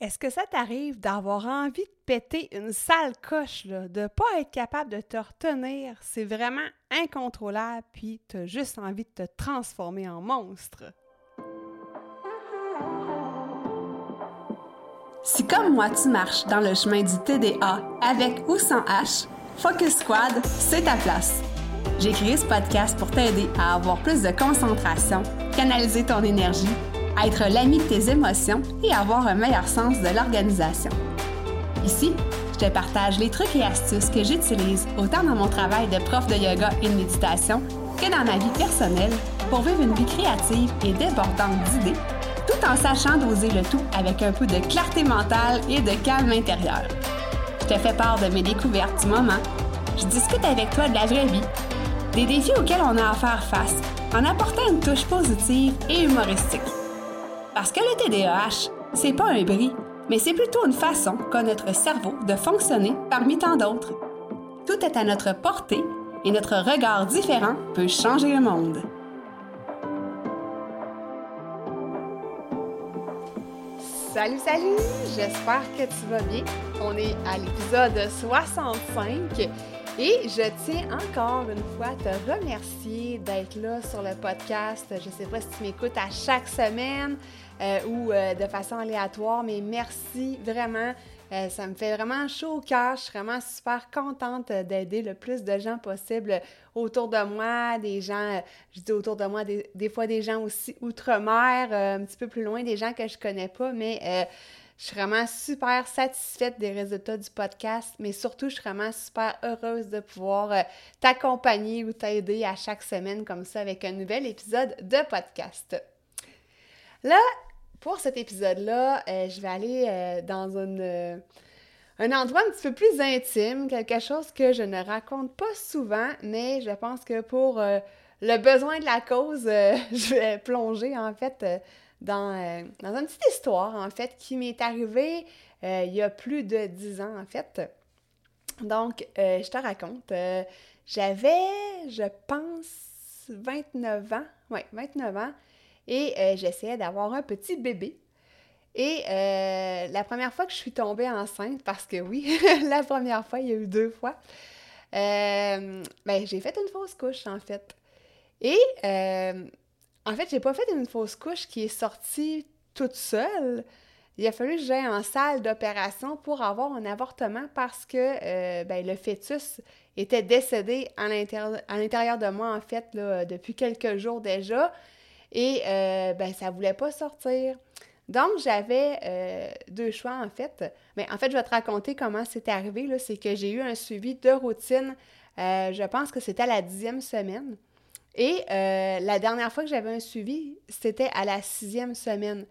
Est-ce que ça t'arrive d'avoir envie de péter une sale coche, de pas être capable de te retenir? C'est vraiment incontrôlable, puis t'as juste envie de te transformer en monstre. Si comme moi tu marches dans le chemin du TDA avec ou sans H, Focus Squad, c'est ta place. J'ai créé ce podcast pour t'aider à avoir plus de concentration, canaliser ton énergie être l'ami de tes émotions et avoir un meilleur sens de l'organisation. Ici, je te partage les trucs et astuces que j'utilise autant dans mon travail de prof de yoga et de méditation que dans ma vie personnelle pour vivre une vie créative et débordante d'idées, tout en sachant doser le tout avec un peu de clarté mentale et de calme intérieur. Je te fais part de mes découvertes du moment. Je discute avec toi de la vraie vie, des défis auxquels on a à faire face, en apportant une touche positive et humoristique. Parce que le TDAH, c'est pas un bris, mais c'est plutôt une façon qu'a notre cerveau de fonctionner parmi tant d'autres. Tout est à notre portée et notre regard différent peut changer le monde. Salut, salut! J'espère que tu vas bien. On est à l'épisode 65 et je tiens encore une fois à te remercier d'être là sur le podcast. Je ne sais pas si tu m'écoutes à chaque semaine euh, ou euh, de façon aléatoire, mais merci vraiment. Euh, ça me fait vraiment chaud au cœur. Je suis vraiment super contente d'aider le plus de gens possible autour de moi, des gens, je dis autour de moi, des, des fois des gens aussi outre-mer, un petit peu plus loin, des gens que je connais pas, mais je suis vraiment super satisfaite des résultats du podcast, mais surtout, je suis vraiment super heureuse de pouvoir euh, t'accompagner ou t'aider à chaque semaine comme ça avec un nouvel épisode de podcast. Là, pour cet épisode-là, euh, je vais aller euh, dans un endroit un petit peu plus intime, quelque chose que je ne raconte pas souvent, mais je pense que pour le besoin de la cause, je vais plonger en fait dans, euh, dans une petite histoire, en fait, qui m'est arrivée euh, il y a plus de dix ans, en fait. Donc, euh, je te raconte. J'avais, je pense, 29 ans. Oui, 29 ans. Et j'essayais d'avoir un petit bébé. Et la première fois que je suis tombée enceinte, parce que oui, la première fois, il y a eu deux fois, ben, j'ai fait une fausse couche, en fait. Et en fait, j'ai pas fait une fausse couche qui est sortie toute seule. Il a fallu que j'aille en salle d'opération pour avoir un avortement parce que euh, ben, le fœtus était décédé à l'intérieur de moi, en fait, depuis quelques jours déjà. Et euh, ben, ça voulait pas sortir. Donc, j'avais euh, deux choix, en fait. Mais en fait, je vais te raconter comment c'est arrivé. C'est que j'ai eu un suivi de routine. je pense que c'était la dixième semaine. Et euh, la dernière fois que j'avais un suivi, c'était à la sixième semaine.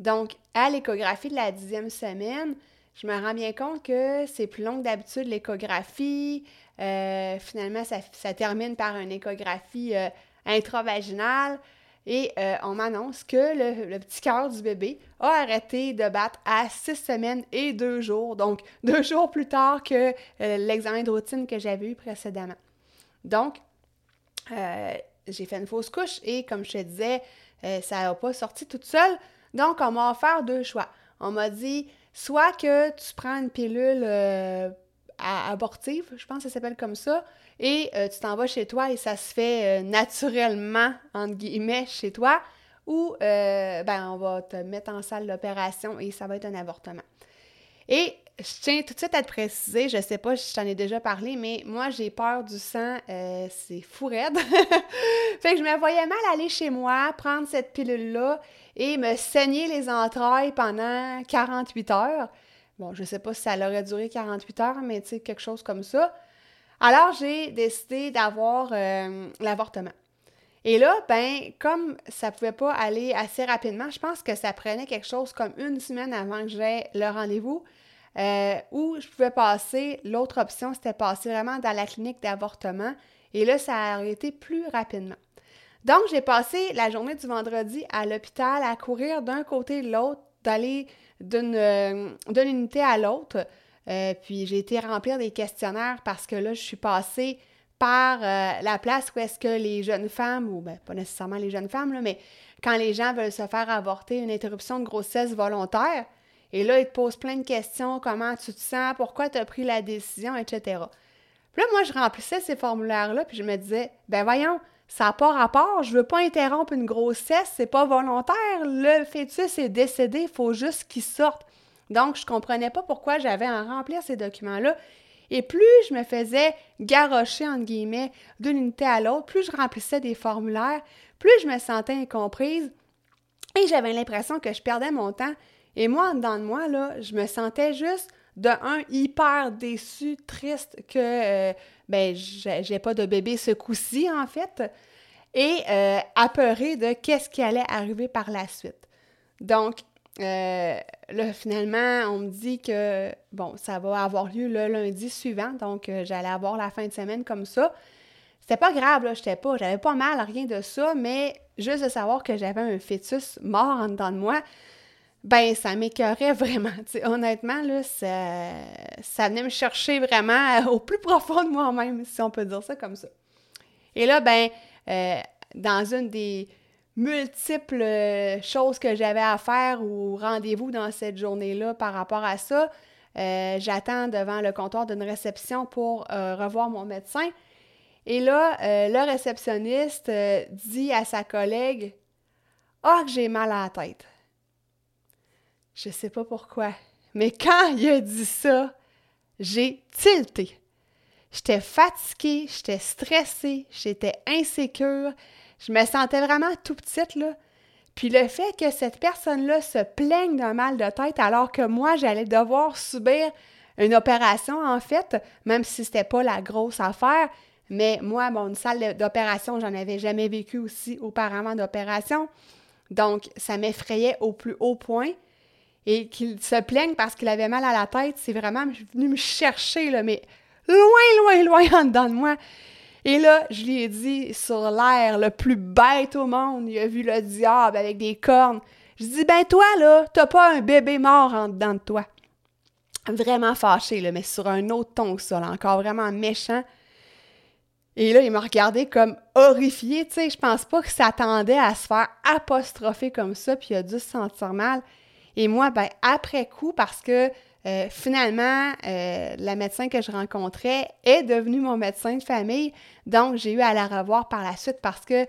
Donc, à l'échographie de la dixième semaine, je me rends bien compte que c'est plus long que d'habitude l'échographie. Euh, finalement, ça, termine par une échographie euh, intravaginale. Et on m'annonce que le, le, petit cœur du bébé a arrêté de battre à six semaines et deux jours. Donc, deux jours plus tard que l'examen de routine que j'avais eu précédemment. Donc, euh, j'ai fait une fausse couche et comme je te disais, euh, ça n'a pas sorti toute seule. Donc, on m'a offert deux choix. On m'a dit soit que tu prends une pilule euh, abortive, je pense que ça s'appelle comme ça, et tu t'en vas chez toi et ça se fait naturellement, entre guillemets, chez toi, ou ben, on va te mettre en salle d'opération et ça va être un avortement. Et je tiens tout de suite à te préciser, je sais pas si je t'en ai déjà parlé, mais moi, j'ai peur du sang, euh, c'est fou raide. fait que je me voyais mal aller chez moi, prendre cette pilule-là et me saigner les entrailles pendant 48 heures. Bon, je sais pas si ça aurait duré 48 heures, mais tu sais, quelque chose comme ça. Alors, j'ai décidé d'avoir euh, l'avortement. Et là, ben, comme ça pouvait pas aller assez rapidement, je pense que ça prenait quelque chose comme une semaine avant que j'aie le rendez-vous. Euh, où je pouvais passer, l'autre option, c'était passer vraiment dans la clinique d'avortement. Et là, ça a été plus rapidement. Donc, j'ai passé la journée du vendredi à l'hôpital à courir d'un côté de l'autre, d'aller d'une euh, unité à l'autre. Euh, puis j'ai été remplir des questionnaires parce que là, je suis passée par la place où est-ce que les jeunes femmes, ou ben, pas nécessairement les jeunes femmes, mais quand les gens veulent se faire avorter une interruption de grossesse volontaire, Et là, il te pose plein de questions, comment tu te sens, pourquoi tu as pris la décision, etc. Puis là, moi, je remplissais ces formulaires-là, puis je me disais, ben voyons, ça n'a pas rapport, je veux pas interrompre une grossesse, c'est pas volontaire, le fœtus est décédé, il faut juste qu'il sorte. Donc, je comprenais pas pourquoi j'avais à remplir ces documents-là. Et plus je me faisais garrocher, entre guillemets, d'une unité à l'autre, plus je remplissais des formulaires, plus je me sentais incomprise et j'avais l'impression que je perdais mon temps. Et moi, dans moi, là, je me sentais juste de un hyper déçu, triste que euh, ben j'ai pas de bébé ce coup-ci en fait et euh, apeuré de qu'est-ce qui allait arriver par la suite. Donc euh, là finalement, on me dit que bon, ça va avoir lieu le lundi suivant, donc j'allais avoir la fin de semaine comme ça. C'était pas grave, là, j'étais pas, j'avais pas mal, rien de ça, mais juste de savoir que j'avais un fœtus mort en dedans de moi, ben ça m'écœurait vraiment. honnêtement, là, ça, ça venait me chercher vraiment au plus profond de moi-même, si on peut dire ça comme ça. Et là, ben, euh, dans une des multiples choses que j'avais à faire ou rendez-vous dans cette journée-là par rapport à ça, euh, j'attends devant le comptoir d'une réception pour euh, revoir mon médecin. Et là, le réceptionniste dit à sa collègue Ah, que j'ai mal à la tête. Je sais pas pourquoi. Mais quand il a dit ça, j'ai tilté. J'étais fatiguée, j'étais stressée, j'étais insécure, je me sentais vraiment tout petite, là. Puis le fait que cette personne-là se plaigne d'un mal de tête alors que moi, j'allais devoir subir une opération, en fait, même si c'était pas la grosse affaire, mais moi, mon salle d'opération, j'en avais jamais vécu aussi auparavant d'opération. Donc, ça m'effrayait au plus haut point et qu'il se plaigne parce qu'il avait mal à la tête, c'est vraiment venu me chercher, là, mais loin, loin, loin en dedans de moi. Et là, je lui ai dit sur l'air le plus bête au monde, il a vu le diable avec des cornes. Je dis, ben toi, là, t'as pas un bébé mort en dedans de toi. Vraiment fâché, là, mais sur un autre ton que encore vraiment méchant. Et là, il m'a regardé comme horrifié, tu sais, je pense pas qu'il s'attendait à se faire apostropher comme ça, puis il a dû se sentir mal. Et moi, ben, après coup, parce que euh, finalement, euh, la médecin que je rencontrais est devenue mon médecin de famille. Donc, j'ai eu à la revoir par la suite parce que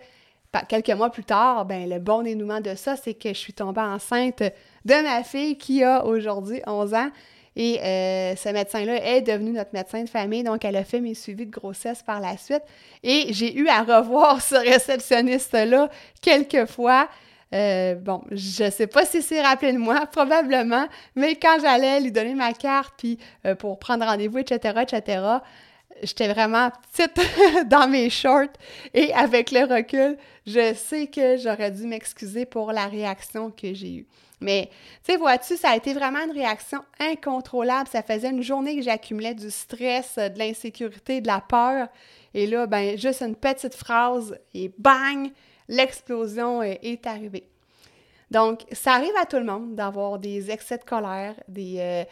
quelques mois plus tard, ben, le bon dénouement de ça, c'est que je suis tombée enceinte de ma fille qui a aujourd'hui 11 ans. Et euh, ce médecin-là est devenu notre médecin de famille, donc elle a fait mes suivis de grossesse par la suite. Et j'ai eu à revoir ce réceptionniste-là quelques fois. Euh, bon, je sais pas si c'est rappelé de moi, probablement, mais quand j'allais lui donner ma carte, puis euh, pour prendre rendez-vous, etc., etc., j'étais vraiment petite dans mes shorts et avec le recul, je sais que j'aurais dû m'excuser pour la réaction que j'ai eue. Mais, tu sais, vois-tu, ça a été vraiment une réaction incontrôlable. Ça faisait une journée que j'accumulais du stress, de l'insécurité, de la peur. Et là, ben, juste une petite phrase et bang, l'explosion est arrivée. Donc, ça arrive à tout le monde d'avoir des excès de colère, des, euh,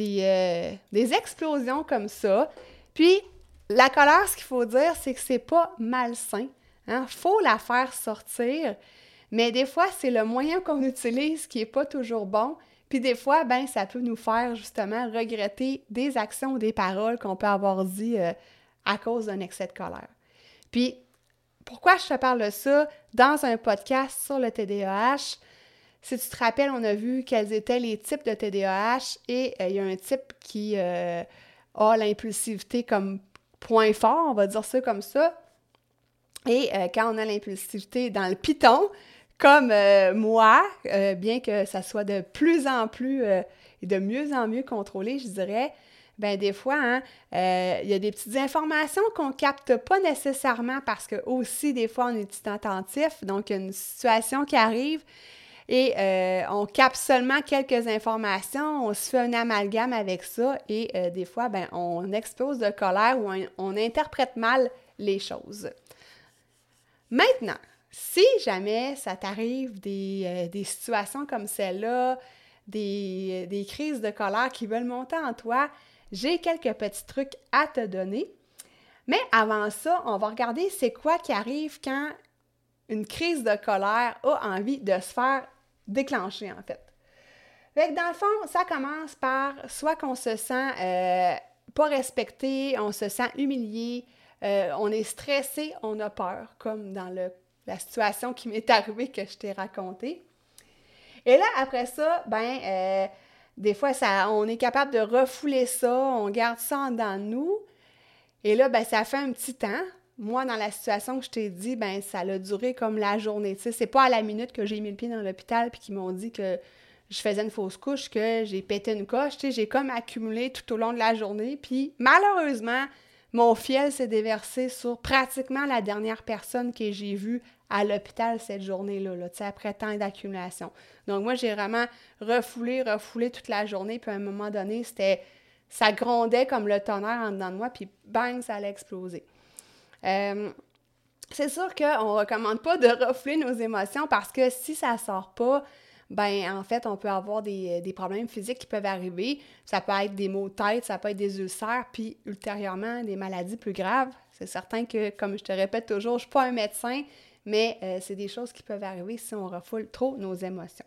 euh, des, explosions comme ça. Puis, la colère, ce qu'il faut dire, c'est que c'est pas malsain. Il hein. faut la faire sortir, mais des fois, c'est le moyen qu'on utilise qui n'est pas toujours bon. Puis des fois, ben, ça peut nous faire justement regretter des actions ou des paroles qu'on peut avoir dit euh, à cause d'un excès de colère. Puis pourquoi je te parle de ça dans un podcast sur le TDAH? Si tu te rappelles, on a vu quels étaient les types de TDAH et euh, il y a un type qui euh, a l'impulsivité comme point fort, on va dire ça comme ça. Et euh, quand on a l'impulsivité dans le piton, comme moi, bien que ça soit de plus en plus et de mieux en mieux contrôlé, je dirais, ben des fois, hein, euh, il y a des petites informations qu'on capte pas nécessairement parce que aussi, des fois, on est inattentif. Donc, il y a une situation qui arrive et euh, on capte seulement quelques informations, on se fait un amalgame avec ça et euh, des fois, ben, on explose de colère ou on, interprète mal les choses. Maintenant, si jamais ça t'arrive des, des, situations comme celle-là, des, des, crises de colère qui veulent monter en toi, j'ai quelques petits trucs à te donner. Mais avant ça, on va regarder c'est quoi qui arrive quand une crise de colère a envie de se faire déclencher, en fait. Fait dans le fond, ça commence par soit qu'on se sent euh, pas respecté, on se sent humilié, euh, on est stressé, on a peur, comme dans la situation qui m'est arrivée que je t'ai racontée. Et là, après ça, ben, euh, des fois, on est capable de refouler ça, on garde ça de nous. Et là, ben, ça fait un petit temps. Moi, dans la situation que je t'ai dit, ben, ça a duré comme la journée. Tu sais, c'est pas à la minute que j'ai mis le pied dans l'hôpital puis qu'ils m'ont dit que je faisais une fausse couche, que j'ai pété une coche. Tu j'ai comme accumulé tout au long de la journée. Puis malheureusement, mon fiel s'est déversé sur pratiquement la dernière personne que j'ai vue à l'hôpital cette journée-là, là, après tant d'accumulation. Donc moi, j'ai vraiment refoulé, refoulé toute la journée, puis à un moment donné, c'était ça grondait comme le tonnerre en dedans de moi, puis bang, ça allait exploser. Euh, c'est sûr qu'on ne recommande pas de refouler nos émotions parce que si ça ne sort pas, ben en fait, on peut avoir des, des, problèmes physiques qui peuvent arriver. Ça peut être des maux de tête, ça peut être des ulcères, puis ultérieurement des maladies plus graves. C'est certain que, comme je te répète toujours, je ne suis pas un médecin, mais euh, c'est des choses qui peuvent arriver si on refoule trop nos émotions.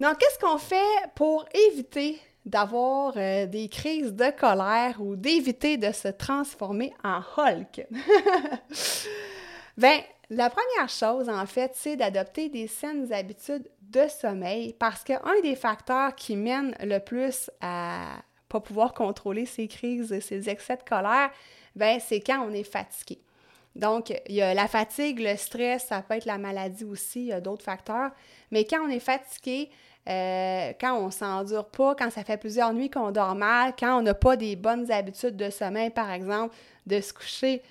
Donc, qu'est-ce qu'on fait pour éviter d'avoir euh, des crises de colère ou d'éviter de se transformer en Hulk? Bien, la première chose, en fait, c'est d'adopter des saines habitudes de sommeil parce qu'un des facteurs qui mène le plus à pas pouvoir contrôler ces crises, ces excès de colère, ben, c'est quand on est fatigué. Donc, il y a la fatigue, le stress, ça peut être la maladie aussi, il y a d'autres facteurs. Mais quand on est fatigué, euh, quand on s'endure pas, quand ça fait plusieurs nuits qu'on dort mal, quand on n'a pas des bonnes habitudes de sommeil, par exemple, de se coucher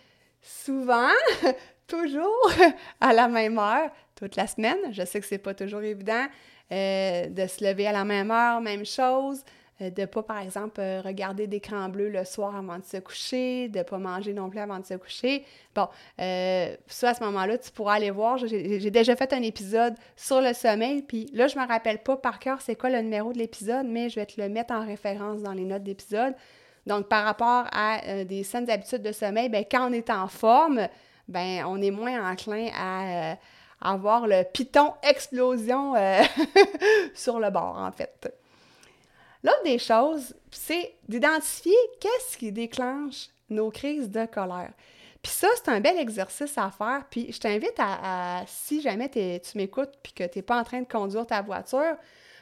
souvent, toujours à la même heure, toute la semaine. Je sais que c'est pas toujours évident euh, de se lever à la même heure, même chose. Euh, de pas, par exemple, euh, regarder d'écran bleu le soir avant de se coucher, de pas manger non plus avant de se coucher. Bon, euh, ça, à ce moment-là, tu pourras aller voir. J'ai déjà fait un épisode sur le sommeil, puis là, je me rappelle pas par cœur c'est quoi le numéro de l'épisode, mais je vais te le mettre en référence dans les notes d'épisode. Donc, par rapport à des saines habitudes de sommeil, bien, quand on est en forme, ben on est moins enclin à avoir le piton explosion sur le bord, en fait. L'autre des choses, c'est d'identifier qu'est-ce qui déclenche nos crises de colère. Puis ça, c'est un bel exercice à faire. Puis je t'invite à, si jamais tu m'écoutes puis que tu n'es pas en train de conduire ta voiture,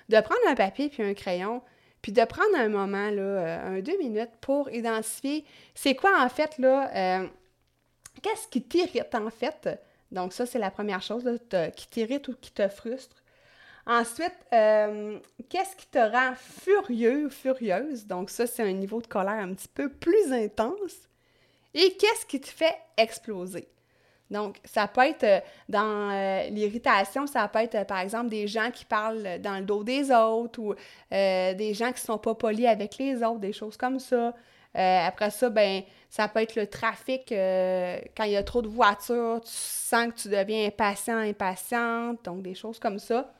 de prendre un papier puis un crayon, puis de prendre un moment, là, euh, un deux minutes pour identifier c'est quoi en fait, là, euh, qu'est-ce qui t'irrite en fait. Donc ça, c'est la première chose qui t'irrite ou qui te frustre. Ensuite, euh, qu'est-ce qui te rend furieux ou furieuse? Donc ça, c'est un niveau de colère un petit peu plus intense. Et qu'est-ce qui te fait exploser? Donc, ça peut être euh, dans euh, l'irritation, ça peut être par exemple des gens qui parlent dans le dos des autres ou des gens qui ne sont pas polis avec les autres, des choses comme ça. après ça, ben, ça peut être le trafic. quand il y a trop de voitures, tu sens que tu deviens impatient, impatiente, donc des choses comme ça.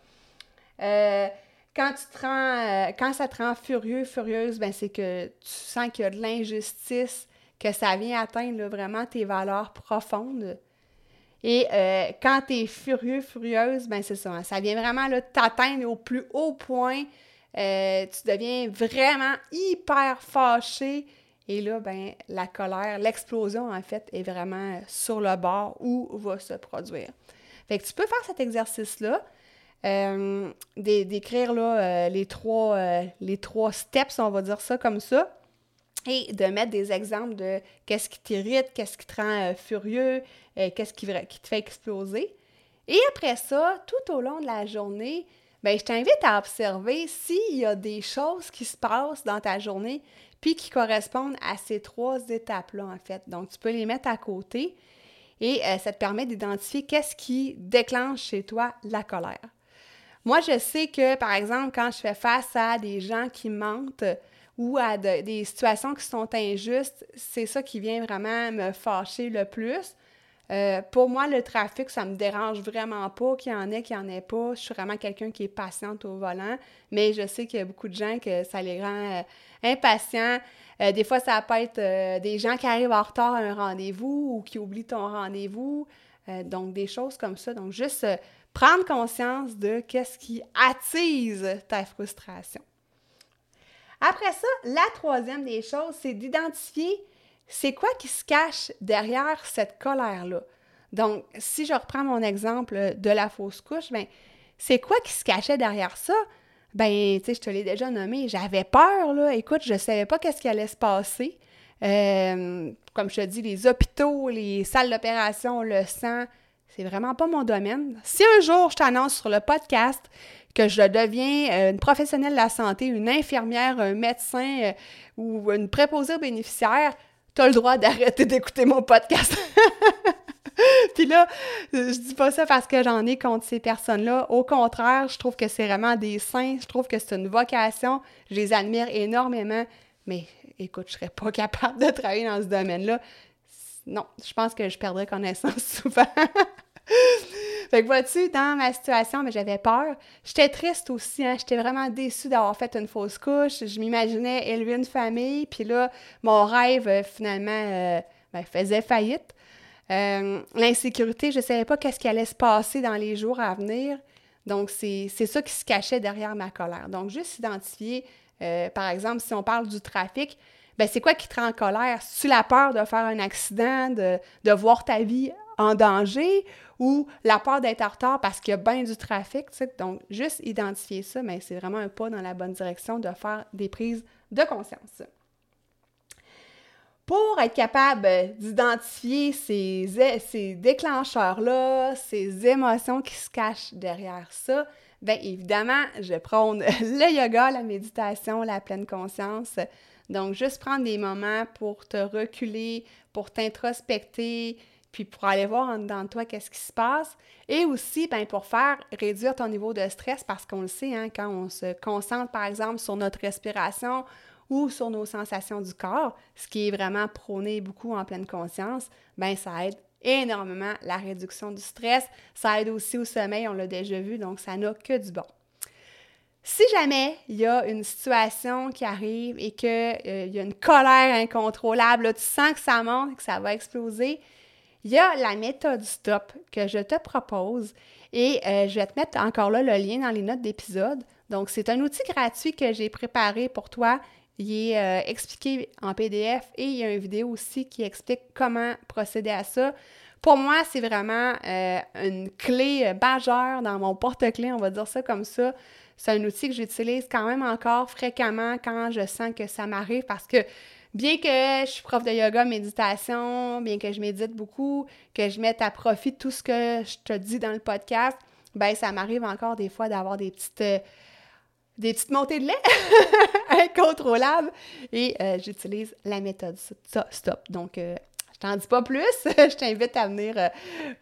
Euh, quand, tu te rends, euh, quand ça te rend furieux, furieuse, ben c'est que tu sens qu'il y a de l'injustice, que ça vient atteindre vraiment tes valeurs profondes. Et euh, quand tu es furieux, furieuse, ben c'est ça. Hein, ça vient vraiment t'atteindre au plus haut point. tu deviens vraiment hyper fâché. Et là, ben, la colère, l'explosion, en fait, est vraiment sur le bord où va se produire. Fait tu peux faire cet exercice-là. Euh, d'écrire euh, les, trois, euh, les trois steps, on va dire ça comme ça, et de mettre des exemples de qu'est-ce qui t'irrite, qu'est-ce qui te rend furieux, qu'est-ce qui, te fait exploser. Et après ça, tout au long de la journée, ben, je t'invite à observer s'il y a des choses qui se passent dans ta journée puis qui correspondent à ces trois étapes-là, en fait. Donc, tu peux les mettre à côté et ça te permet d'identifier qu'est-ce qui déclenche chez toi la colère. Moi, je sais que, par exemple, quand je fais face à des gens qui mentent ou à des situations qui sont injustes, c'est ça qui vient vraiment me fâcher le plus. Euh, pour moi, le trafic, ça me dérange vraiment pas qu'il y en ait, qu'il n'y en ait pas. Je suis vraiment quelqu'un qui est patiente au volant, mais je sais qu'il y a beaucoup de gens que ça les rend euh, impatients. Euh, des fois, ça peut être des gens qui arrivent en retard à un rendez-vous ou qui oublient ton rendez-vous. donc, des choses comme ça. Donc, juste prendre conscience de qu'est-ce qui attise ta frustration. Après ça, la troisième des choses, c'est d'identifier c'est quoi qui se cache derrière cette colère-là. Donc, si je reprends mon exemple de la fausse couche, ben, c'est quoi qui se cachait derrière ça? Ben, tu sais, je te l'ai déjà nommé, j'avais peur, là. Écoute, je savais pas qu'est-ce qui allait se passer. Euh, comme je te dis, les hôpitaux, les salles d'opération, le sang, c'est vraiment pas mon domaine. Si un jour je t'annonce sur le podcast que je deviens euh, une professionnelle de la santé, une infirmière, un médecin euh, ou une préposée bénéficiaire, tu as le droit d'arrêter d'écouter mon podcast. Puis là, je dis pas ça parce que j'en ai contre ces personnes-là. Au contraire, je trouve que c'est vraiment des saints. Je trouve que c'est une vocation. Je les admire énormément. Mais écoute, je serais pas capable de travailler dans ce domaine-là. Non, je pense que je perdrais connaissance souvent. fait que vois-tu, dans ma situation, mais j'avais peur. J'étais triste aussi, hein? j'étais vraiment déçue d'avoir fait une fausse couche. Je m'imaginais élever une famille, puis là, mon rêve, euh, finalement, euh, ben, faisait faillite. Euh, l'insécurité, je ne savais pas qu'est-ce qui allait se passer dans les jours à venir. Donc, c'est ça qui se cachait derrière ma colère. Donc, juste identifier, par exemple, si on parle du trafic, ben c'est quoi qui te rend en colère? Tu la peur de faire un accident, de, voir ta vie en danger ou la peur d'être en retard parce qu'il y a bien du trafic. Donc, juste identifier ça, mais c'est vraiment un pas dans la bonne direction de faire des prises de conscience. Pour être capable d'identifier ces, ces déclencheurs-là, ces émotions qui se cachent derrière ça, bien évidemment, je prône le yoga, la méditation, la pleine conscience. Donc, juste prendre des moments pour te reculer, pour t'introspecter, puis pour aller voir en dedans de toi qu'est-ce qui se passe. Et aussi, ben, pour faire réduire ton niveau de stress, parce qu'on le sait, hein, quand on se concentre, par exemple, sur notre respiration ou sur nos sensations du corps, ce qui est vraiment prôné beaucoup en pleine conscience, ben, ça aide énormément la réduction du stress. Ça aide aussi au sommeil, on l'a déjà vu, donc ça n'a que du bon. Si jamais il y a une situation qui arrive et qu'il euh, y a une colère incontrôlable, tu sens que ça monte que ça va exploser, il y a la méthode STOP que je te propose et euh, je vais te mettre encore là le lien dans les notes d'épisode. Donc, c'est un outil gratuit que j'ai préparé pour toi. Il est euh, expliqué en PDF et il y a une vidéo aussi qui explique comment procéder à ça. Pour moi, c'est vraiment une clé majeure dans mon porte-clés, on va dire ça comme ça. C'est un outil que j'utilise quand même encore fréquemment quand je sens que ça m'arrive parce que bien que je suis prof de yoga, méditation, bien que je médite beaucoup, que je mette à profit tout ce que je te dis dans le podcast, ben ça m'arrive encore des fois d'avoir des petites euh, des petites montées de lait incontrôlables et euh, j'utilise la méthode stop. Donc euh, je t'en dis pas plus, je t'invite à venir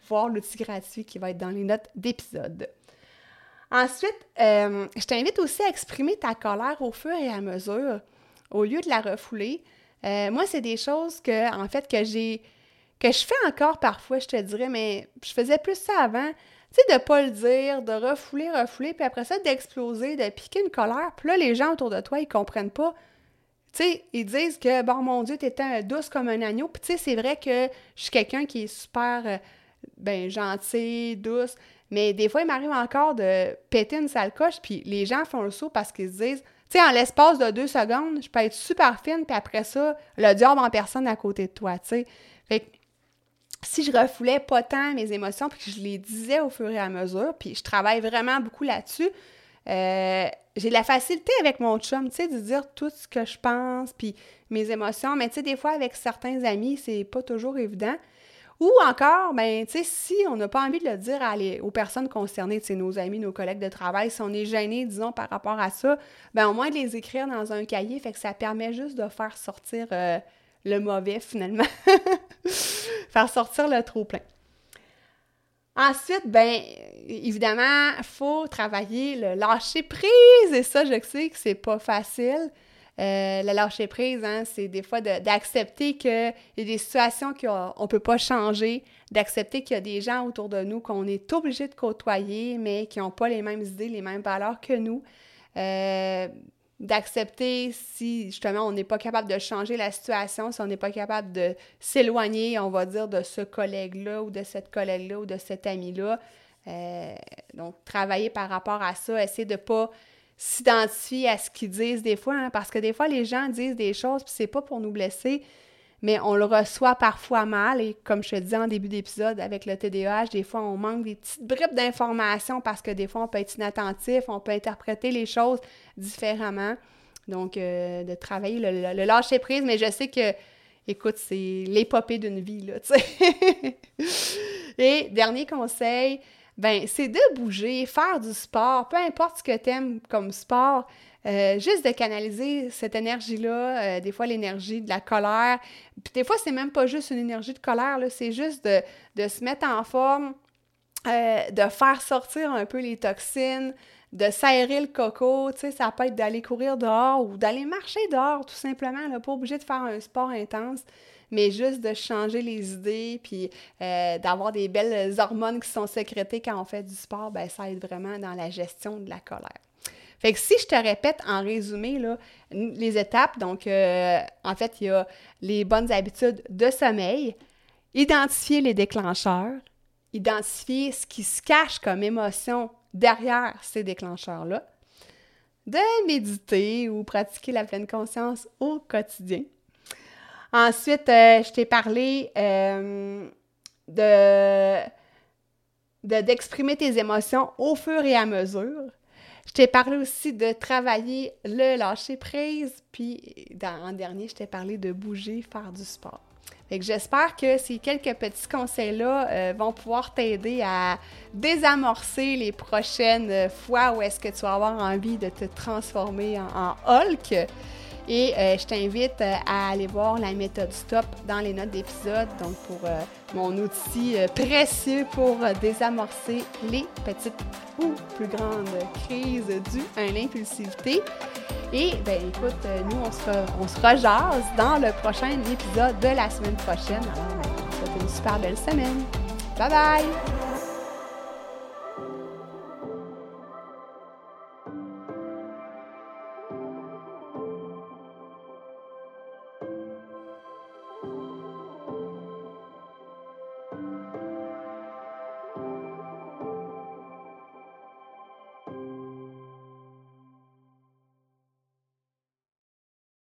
voir l'outil gratuit qui va être dans les notes d'épisode. Ensuite, je t'invite aussi à exprimer ta colère au fur et à mesure au lieu de la refouler. Euh, moi, c'est des choses que, en fait, que j'ai que je fais encore parfois, je te dirais, mais je faisais plus ça avant. Tu sais, de pas le dire, de refouler, refouler, puis après ça, d'exploser, de piquer une colère. Puis là, les gens autour de toi, ils comprennent pas. Tu sais, ils disent que, bon, mon Dieu, t'étais douce comme un agneau. Puis tu sais, c'est vrai que je suis quelqu'un qui est super, euh, ben, gentil, douce. Mais des fois, il m'arrive encore de péter une sale coche, puis les gens font le saut parce qu'ils se disent tu sais, en l'espace de deux secondes, je peux être super fine, puis après ça, le diable en personne à côté de toi, tu sais. Fait que si je refoulais pas tant mes émotions, puis que je les disais au fur et à mesure, puis je travaille vraiment beaucoup là-dessus, euh, j'ai la facilité avec mon chum, tu sais, de dire tout ce que je pense, puis mes émotions. Mais tu sais, des fois, avec certains amis, c'est pas toujours évident. Ou encore, ben, tu si on n'a pas envie de le dire aux personnes concernées, nos amis, nos collègues de travail, si on est gêné, disons, par rapport à ça, ben, au moins de les écrire dans un cahier, fait que ça permet juste de faire sortir euh, le mauvais, finalement. faire sortir le trop-plein. Ensuite, ben évidemment, il faut travailler le lâcher prise. Et ça, je sais que c'est pas facile. Euh, le lâcher prise, hein, c'est des fois d'accepter qu'il y a des situations qu'on ne peut pas changer, d'accepter qu'il y a des gens autour de nous qu'on est obligé de côtoyer, mais qui n'ont pas les mêmes idées, les mêmes valeurs que nous. Euh, d'accepter si justement on n'est pas capable de changer la situation, si on n'est pas capable de s'éloigner, on va dire, de ce collègue-là ou de cette collègue-là ou de cet ami-là. donc, travailler par rapport à ça, essayer de ne pas s'identifier à ce qu'ils disent des fois, hein, parce que des fois, les gens disent des choses, puis c'est pas pour nous blesser, mais on le reçoit parfois mal. Et comme je te disais en début d'épisode, avec le TDAH, des fois, on manque des petites bribes d'informations parce que des fois, on peut être inattentif, on peut interpréter les choses différemment. Donc, euh, de travailler le, lâcher prise, mais je sais que, écoute, c'est l'épopée d'une vie, là, tu sais. Et dernier conseil, ben c'est de bouger, faire du sport, peu importe ce que tu aimes comme sport, euh, juste de canaliser cette énergie-là, euh, des fois l'énergie de la colère. Puis des fois, c'est même pas juste une énergie de colère, c'est juste de, se mettre en forme, euh, de faire sortir un peu les toxines, de s'aérer le coco, tu ça peut être d'aller courir dehors ou d'aller marcher dehors, tout simplement, là, pas obligé de faire un sport intense mais juste de changer les idées, puis d'avoir des belles hormones qui sont sécrétées quand on fait du sport, ben ça aide vraiment dans la gestion de la colère. Fait si je te répète en résumé les étapes, donc euh, en fait, il y a les bonnes habitudes de sommeil, identifier les déclencheurs, identifier ce qui se cache comme émotion derrière ces déclencheurs-là, de méditer ou pratiquer la pleine conscience au quotidien. Ensuite, euh, je t'ai parlé euh, de d'exprimer tes émotions au fur et à mesure. Je t'ai parlé aussi de travailler le lâcher prise, puis en dernier, je t'ai parlé de bouger, faire du sport. Fait que j'espère que ces quelques petits conseils-là euh, vont pouvoir t'aider à désamorcer les prochaines fois où est-ce que tu vas avoir envie de te transformer en Hulk. Et euh, je t'invite euh, à aller voir la méthode STOP dans les notes d'épisode, donc pour euh, mon outil précieux pour désamorcer les petites ou plus grandes crises dues à l'impulsivité. Et ben écoute, nous on se, rejase dans le prochain épisode de la semaine prochaine. Alors, ben, une super belle semaine. Bye bye!